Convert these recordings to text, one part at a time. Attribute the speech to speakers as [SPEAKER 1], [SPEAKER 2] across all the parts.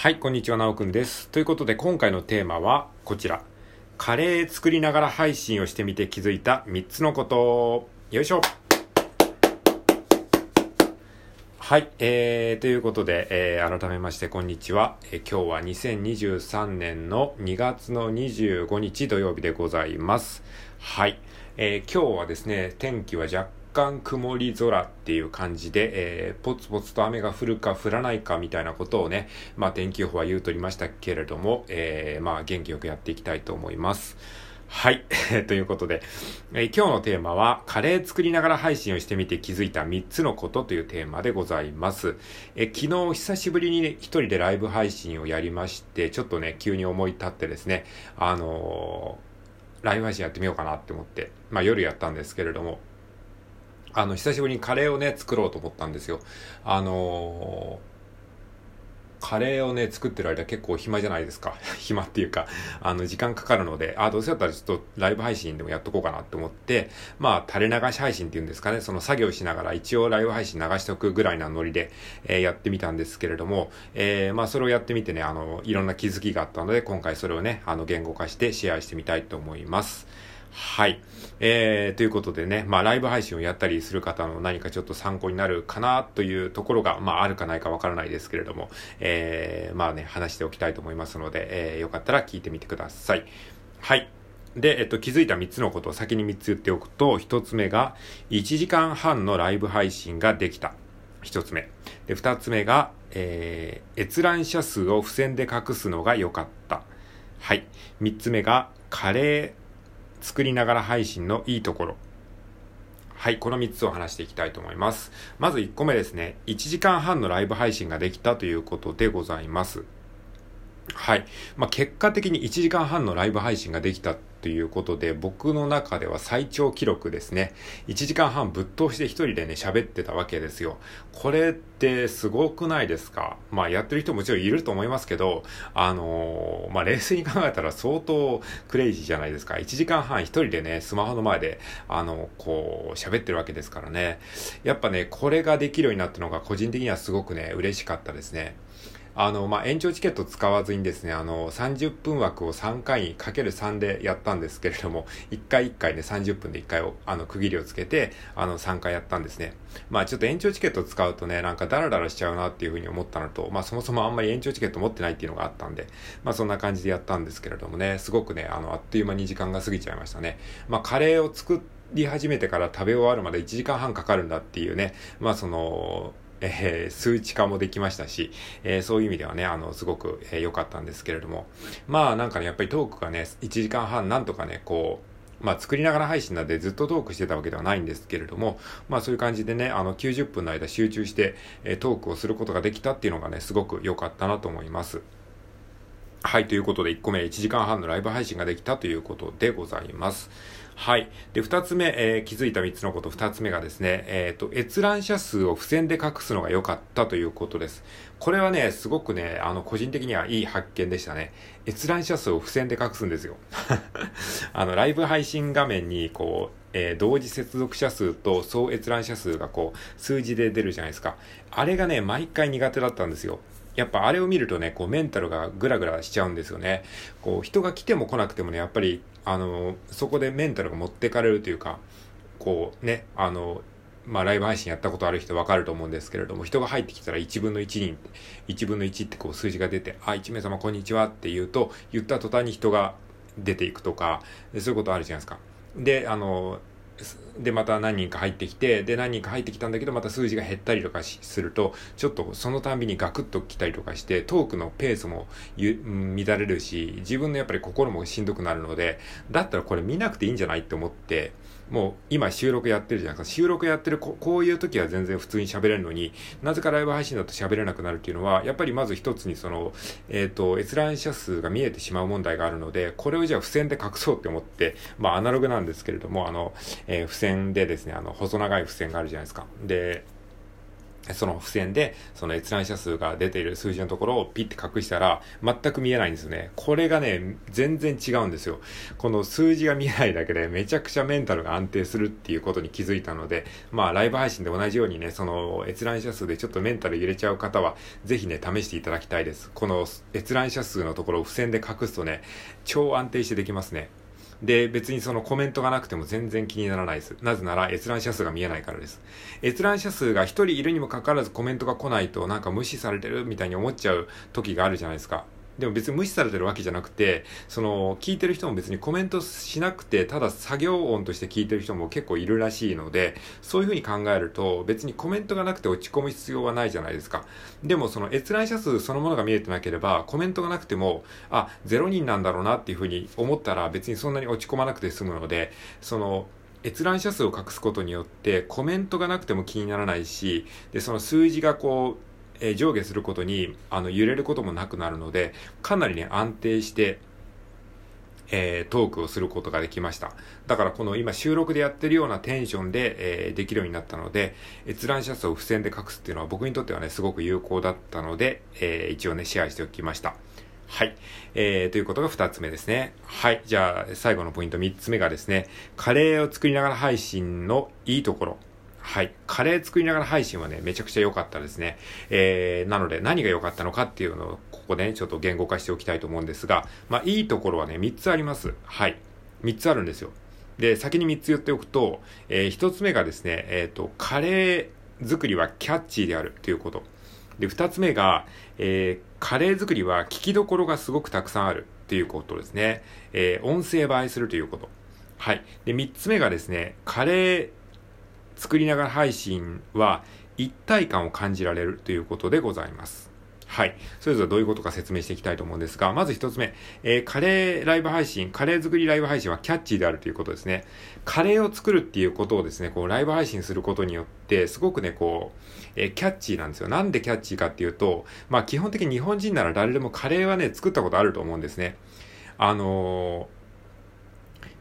[SPEAKER 1] はい、こんにちは、なおくんです。ということで、今回のテーマはこちら。カレー作りながら配信をしてみて気づいた3つのこと。よいしょ。はい、えー、ということで、えー、改めまして、こんにちは。えー今日は2023年の2月の25日土曜日でございます。はい、えー今日はですね、天気は若干曇り空っていう感じで、えーポツポツと雨が降るか降らないかみたいなことをね、まあ天気予報は言うとりましたけれども、えーまあ元気よくやっていきたいと思います。はい。ということで、えー今日のテーマは、カレー作りながら配信をしてみて気づいた3つのことというテーマでございます。えー昨日久しぶりにね、一人でライブ配信をやりまして、ちょっとね、急に思い立ってですね、あのーライブ配信やってみようかなって思って、まあ夜やったんですけれども、あの、久しぶりにカレーをね、作ろうと思ったんですよ。あのーカレーをね、作ってる間結構暇じゃないですか。暇っていうか、あの、時間かかるので、あ、どうせだったらちょっとライブ配信でもやっとこうかなって思って、まあ、垂れ流し配信っていうんですかね、その作業しながら一応ライブ配信流しておくぐらいなノリで、えーやってみたんですけれども、えーまあ、それをやってみてね、あの、いろんな気づきがあったので、今回それをね、あの、言語化してシェアしてみたいと思います。はい。えー、ということでね、まあ、ライブ配信をやったりする方の何かちょっと参考になるかなというところが、まあ、あるかないかわからないですけれども、えー、まあね、話しておきたいと思いますので、えー、よかったら聞いてみてください。はい。で、えっと、気づいた3つのことを先に3つ言っておくと、1つ目が、1時間半のライブ配信ができた。1つ目。で、2つ目が、えー、閲覧者数を付箋で隠すのが良かった。はい。3つ目が、カレー作りながら配信のいいところ。はい、この3つを話していきたいと思います。まず1個目ですね。1時間半のライブ配信ができたということでございます。はい。まあ、結果的に1時間半のライブ配信ができたということで、僕の中では最長記録ですね。1時間半ぶっ通して一人でね、喋ってたわけですよ。これってすごくないですか？まあ、やってる人もちろんいると思いますけど、あのーまあ、冷静に考えたら相当クレイジーじゃないですか。1時間半一人でね、スマホの前で、あの、こう、喋ってるわけですからね。やっぱね、これができるようになったのが個人的にはすごくね、嬉しかったですね。あの、まあ、延長チケット使わずにですね、あの、30分枠を3回にかける3でやったんですけれども、1回1回ね、30分で1回を、あの、区切りをつけて、あの、3回やったんですね。まあ、ちょっと延長チケット使うとね、なんかダラダラしちゃうなっていうふうに思ったのと、まあ、そもそもあんまり延長チケット持ってないっていうのがあったんで、まあ、そんな感じでやったんですけれどもね、すごくね、あの、あっという間に時間が過ぎちゃいましたね。まあ、カレーを作り始めてから食べ終わるまで1時間半かかるんだっていうね、まあ、その、えー数値化もできましたし、えーそういう意味ではね、あの、すごく良、えーかったんですけれども、まあなんかね、やっぱりトークがね、1時間半なんとかね、こう、まあ作りながら配信なんでずっとトークしてたわけではないんですけれども、まあそういう感じでね、あの90分の間集中して、えトークをすることができたっていうのがね、すごく良かったなと思います。はい、ということで1個目、1時間半のライブ配信ができたということでございます。はい。で、2つ目、えー気づいた3つのこと、2つ目がですね、えっ、と、閲覧者数を付箋で隠すのが良かったということです。これはね、すごくね、あの、個人的にはいい発見でしたね。閲覧者数を付箋で隠すんですよ。あの、ライブ配信画面に、こう、えー同時接続者数と総閲覧者数がこう、数字で出るじゃないですか。あれがね、毎回苦手だったんですよ。やっぱあれを見るとね、こうメンタルがグラグラしちゃうんですよね。こう人が来ても来なくてもね、やっぱり、あの、そこでメンタルが持ってかれるというか、こうね、あの、まあライブ配信やったことある人わかると思うんですけれども、人が入ってきたら1分の1人、1分の1ってこう数字が出て、あ、1名様こんにちはって言うと、言った途端に人が出ていくとか、そういうことあるじゃないですか。で、あの、で、また何人か入ってきて、で、何人か入ってきたんだけど、また数字が減ったりとかすると、ちょっとそのたんびにガクッと来たりとかして、トークのペースも乱れるし、自分のやっぱり心もしんどくなるので、だったらこれ見なくていいんじゃないって思って、もう今収録やってるじゃないですか。収録やってるここういう時は全然普通に喋れるのに、なぜかライブ配信だと喋れなくなるっていうのは、やっぱりまず一つにその、えっ、と、閲覧者数が見えてしまう問題があるので、これをじゃあ付箋で隠そうって思って、まあアナログなんですけれども、あの、えー付箋でですね、あの、細長い付箋があるじゃないですか。で、その付箋で、その閲覧者数が出ている数字のところをピッて隠したら、全く見えないんですよね。これがね、全然違うんですよ。この数字が見えないだけで、めちゃくちゃメンタルが安定するっていうことに気づいたので、まあ、ライブ配信で同じようにね、その閲覧者数でちょっとメンタル揺れちゃう方は、ぜひね、試していただきたいです。この閲覧者数のところを付箋で隠すとね、超安定してできますね。で、別にそのコメントがなくても全然気にならないです。なぜなら閲覧者数が見えないからです。閲覧者数が1人いるにもかかわらずコメントが来ないとなんか無視されてるみたいに思っちゃう時があるじゃないですか。でも別に無視されてるわけじゃなくて、その、聞いてる人も別にコメントしなくて、ただ作業音として聞いてる人も結構いるらしいので、そういうふうに考えると、別にコメントがなくて落ち込む必要はないじゃないですか。でもその閲覧者数そのものが見えてなければ、コメントがなくても、あ、0人なんだろうなっていうふうに思ったら別にそんなに落ち込まなくて済むので、その、閲覧者数を隠すことによってコメントがなくても気にならないし、で、その数字がこう、え、上下することに、あの、揺れることもなくなるので、かなりね、安定して、えー、トークをすることができました。だからこの今収録でやってるようなテンションで、えー、できるようになったので、閲覧者数を付箋で隠すっていうのは僕にとってはね、すごく有効だったので、えー、一応ね、シェアしておきました。はい。えー、ということが二つ目ですね。はい。じゃあ、最後のポイント三つ目がですね、カレーを作りながら配信のいいところ。はい。カレー作りながら配信はね、めちゃくちゃ良かったですね。えー、なので何が良かったのかっていうのを、ここでね、ちょっと言語化しておきたいと思うんですが、まあ、いいところはね、3つあります。はい。3つあるんですよ。で、先に3つ言っておくと、えー、1つ目がですね、えっ、ー、と、カレー作りはキャッチーであるということ。で、2つ目が、えー、カレー作りは聞きどころがすごくたくさんあるということですね。えー、音声映えするということ。はい。で、3つ目がですね、カレー作りながら配信は一体感を感じられるということでございます。はい。それぞれどういうことか説明していきたいと思うんですが、まず一つ目、えー、カレーライブ配信、カレー作りライブ配信はキャッチーであるということですね。カレーを作るっていうことをですね、こう、ライブ配信することによって、すごくね、こう、えー、キャッチーなんですよ。なんでキャッチーかっていうと、まあ、基本的に日本人なら誰でもカレーはね、作ったことあると思うんですね。あのー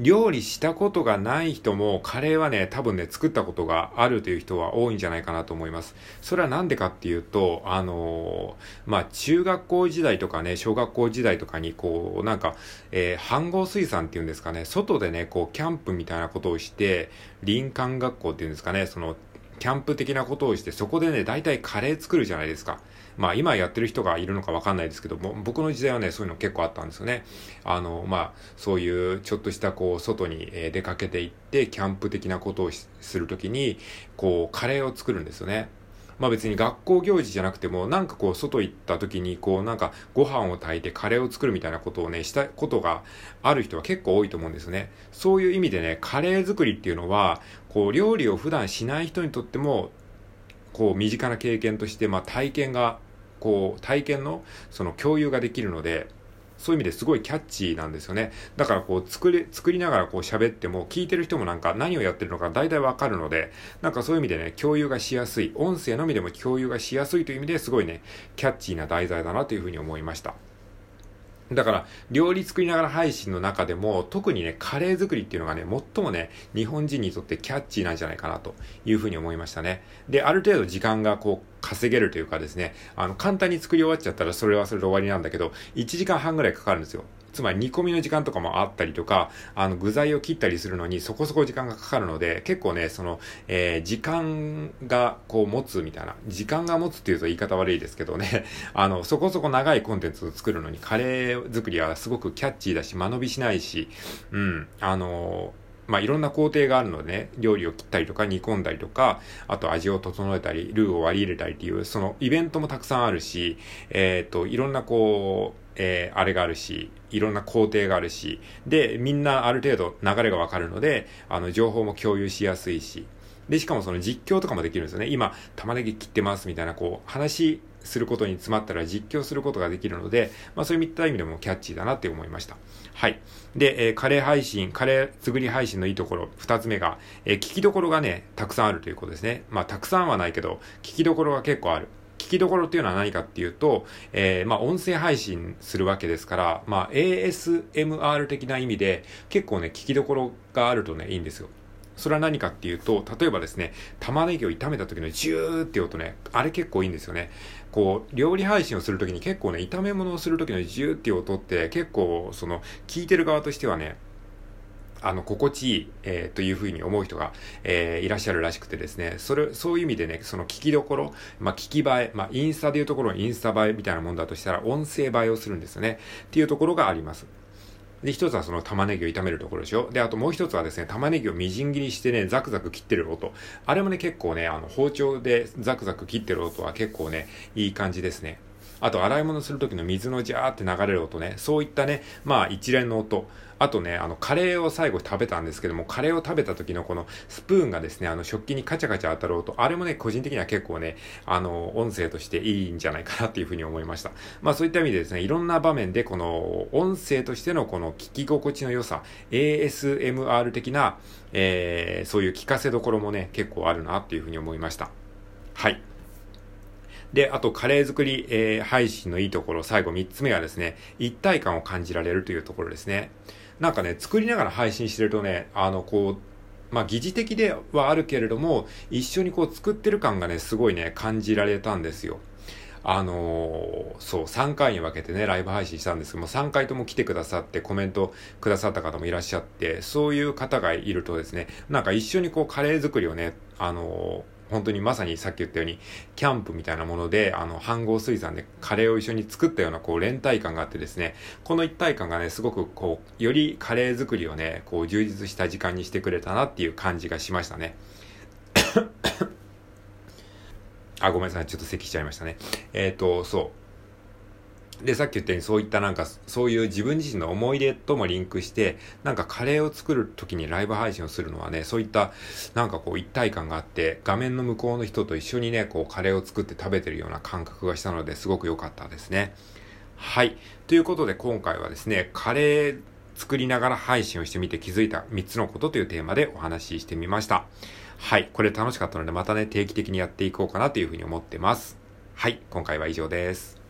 [SPEAKER 1] 料理したことがない人もカレーはね、多分ね、作ったことがあるという人は多いんじゃないかなと思います。それはなんでかっていうと、あのー、まあ、中学校時代とかね、小学校時代とかに、こう、なんか、えー、飯合水産っていうんですかね、外でね、こう、キャンプみたいなことをして、林間学校っていうんですかね、その、キャンプ的なことをして、そこでね、大体カレー作るじゃないですか。まあ今やってる人がいるのかわかんないですけども、僕の時代はね、そういうの結構あったんですよね。あの、まあ、そういうちょっとしたこう、外に出かけていって、キャンプ的なことをするときに、こう、カレーを作るんですよね。まあ別に学校行事じゃなくても、なんかこう外行った時にこうなんかご飯を炊いてカレーを作るみたいなことをね、したことがある人は結構多いと思うんですね。そういう意味でね、カレー作りっていうのは、こう料理を普段しない人にとっても、こう身近な経験として、まあ体験がこう、体験の、その共有ができるので、そういう意味ですごいキャッチーなんですよね。だからこう作り、作りながらこう喋っても聞いてる人もなんか何をやってるのか大体わかるので、なんかそういう意味でね、共有がしやすい、音声のみでも共有がしやすいという意味ですごいね、キャッチーな題材だなというふうに思いました。だから、料理作りながら配信の中でも、特にね、カレー作りっていうのがね、最もね、日本人にとってキャッチーなんじゃないかなというふうに思いましたね。で、ある程度時間がこう、稼げるというかですね、あの、簡単に作り終わっちゃったらそれはそれで終わりなんだけど、1時間半ぐらいかかるんですよ。つまり煮込みの時間とかもあったりとか、あの具材を切ったりするのにそこそこ時間がかかるので、結構ね、その、えー、時間がこう持つみたいな、時間が持つっていうと言い方悪いですけどね、あの、そこそこ長いコンテンツを作るのにカレー作りはすごくキャッチーだし、間延びしないし、うん、あのーまあ、いろんな工程があるのでね、料理を切ったりとか煮込んだりとか、あと味を整えたり、ルーを割り入れたりっていう、そのイベントもたくさんあるし、えっ、ー、と、いろんなこう、えー、あれがあるし、いろんな工程があるし、で、みんなある程度流れがわかるので、あの、情報も共有しやすいし、で、しかもその実況とかもできるんですよね。今、玉ねぎ切ってますみたいな、こう、話することに詰まったら実況することができるので、まあそういった意味でもキャッチーだなって思いました。はい。で、えー、カレー配信、カレー作り配信のいいところ、二つ目が、えー、聞きどころがね、たくさんあるということですね。まあたくさんはないけど、聞きどころが結構ある。聞きどころっていうのは何かっていうと、えー、まあ、音声配信するわけですから、まあ、ASMR 的な意味で、結構ね、聞きどころがあるとね、いいんですよ。それは何かっていうと、例えばですね、玉ねぎを炒めた時のジューって音ね、あれ結構いいんですよね。こう、料理配信をするときに結構ね、炒め物をするときのジューっていう音って結構、その、聞いてる側としてはね、あの、心地いい、えー、というふうに思う人が、えー、いらっしゃるらしくてですね、それ、そういう意味でね、その聞きどころ、まあ、聞き映え、まあ、インスタでいうところのインスタ映えみたいなもんだとしたら、音声映えをするんですよね。っていうところがあります。で、一つはその玉ねぎを炒めるところでしょ。で、あともう一つはですね、玉ねぎをみじん切りしてね、ザクザク切ってる音。あれもね、結構ね、あの、包丁でザクザク切ってる音は結構ね、いい感じですね。あと、洗い物する時の水のジャーって流れる音ね。そういったね、まあ、一連の音。あとね、あの、カレーを最後食べたんですけども、カレーを食べた時のこのスプーンがですね、あの、食器にカチャカチャ当たる音、あれもね、個人的には結構ね、あの、音声としていいんじゃないかなっていうふうに思いました。まあそういった意味でですね、いろんな場面でこの音声としてのこの聞き心地の良さ、ASMR 的な、えー、そういう聞かせどころもね、結構あるなっていうふうに思いました。はい。で、あと、カレー作り、えー、配信のいいところ、最後3つ目はですね、一体感を感じられるというところですね。なんかね、作りながら配信してるとね、あの、こう、まあ、疑似的ではあるけれども、一緒にこう作ってる感がね、すごいね、感じられたんですよ。あのー、そう、3回に分けてね、ライブ配信したんですけども、3回とも来てくださって、コメントくださった方もいらっしゃって、そういう方がいるとですね、なんか一緒にこうカレー作りをね、あのー本当にまさにさっき言ったように、キャンプみたいなもので、あの、飯合水産でカレーを一緒に作ったような、こう、連帯感があってですね、この一体感がね、すごく、こう、よりカレー作りをね、こう、充実した時間にしてくれたなっていう感じがしましたね。あ、ごめんなさい。ちょっと咳しちゃいましたね。えっ、ー、と、そう。で、さっき言ったようにそういったなんか、そういう自分自身の思い出ともリンクして、なんかカレーを作る時にライブ配信をするのはね、そういったなんかこう一体感があって、画面の向こうの人と一緒にね、こうカレーを作って食べてるような感覚がしたのですごく良かったですね。はい。ということで今回はですね、カレー作りながら配信をしてみて気づいた3つのことというテーマでお話ししてみました。はい。これ楽しかったのでまたね、定期的にやっていこうかなというふうに思ってます。はい。今回は以上です。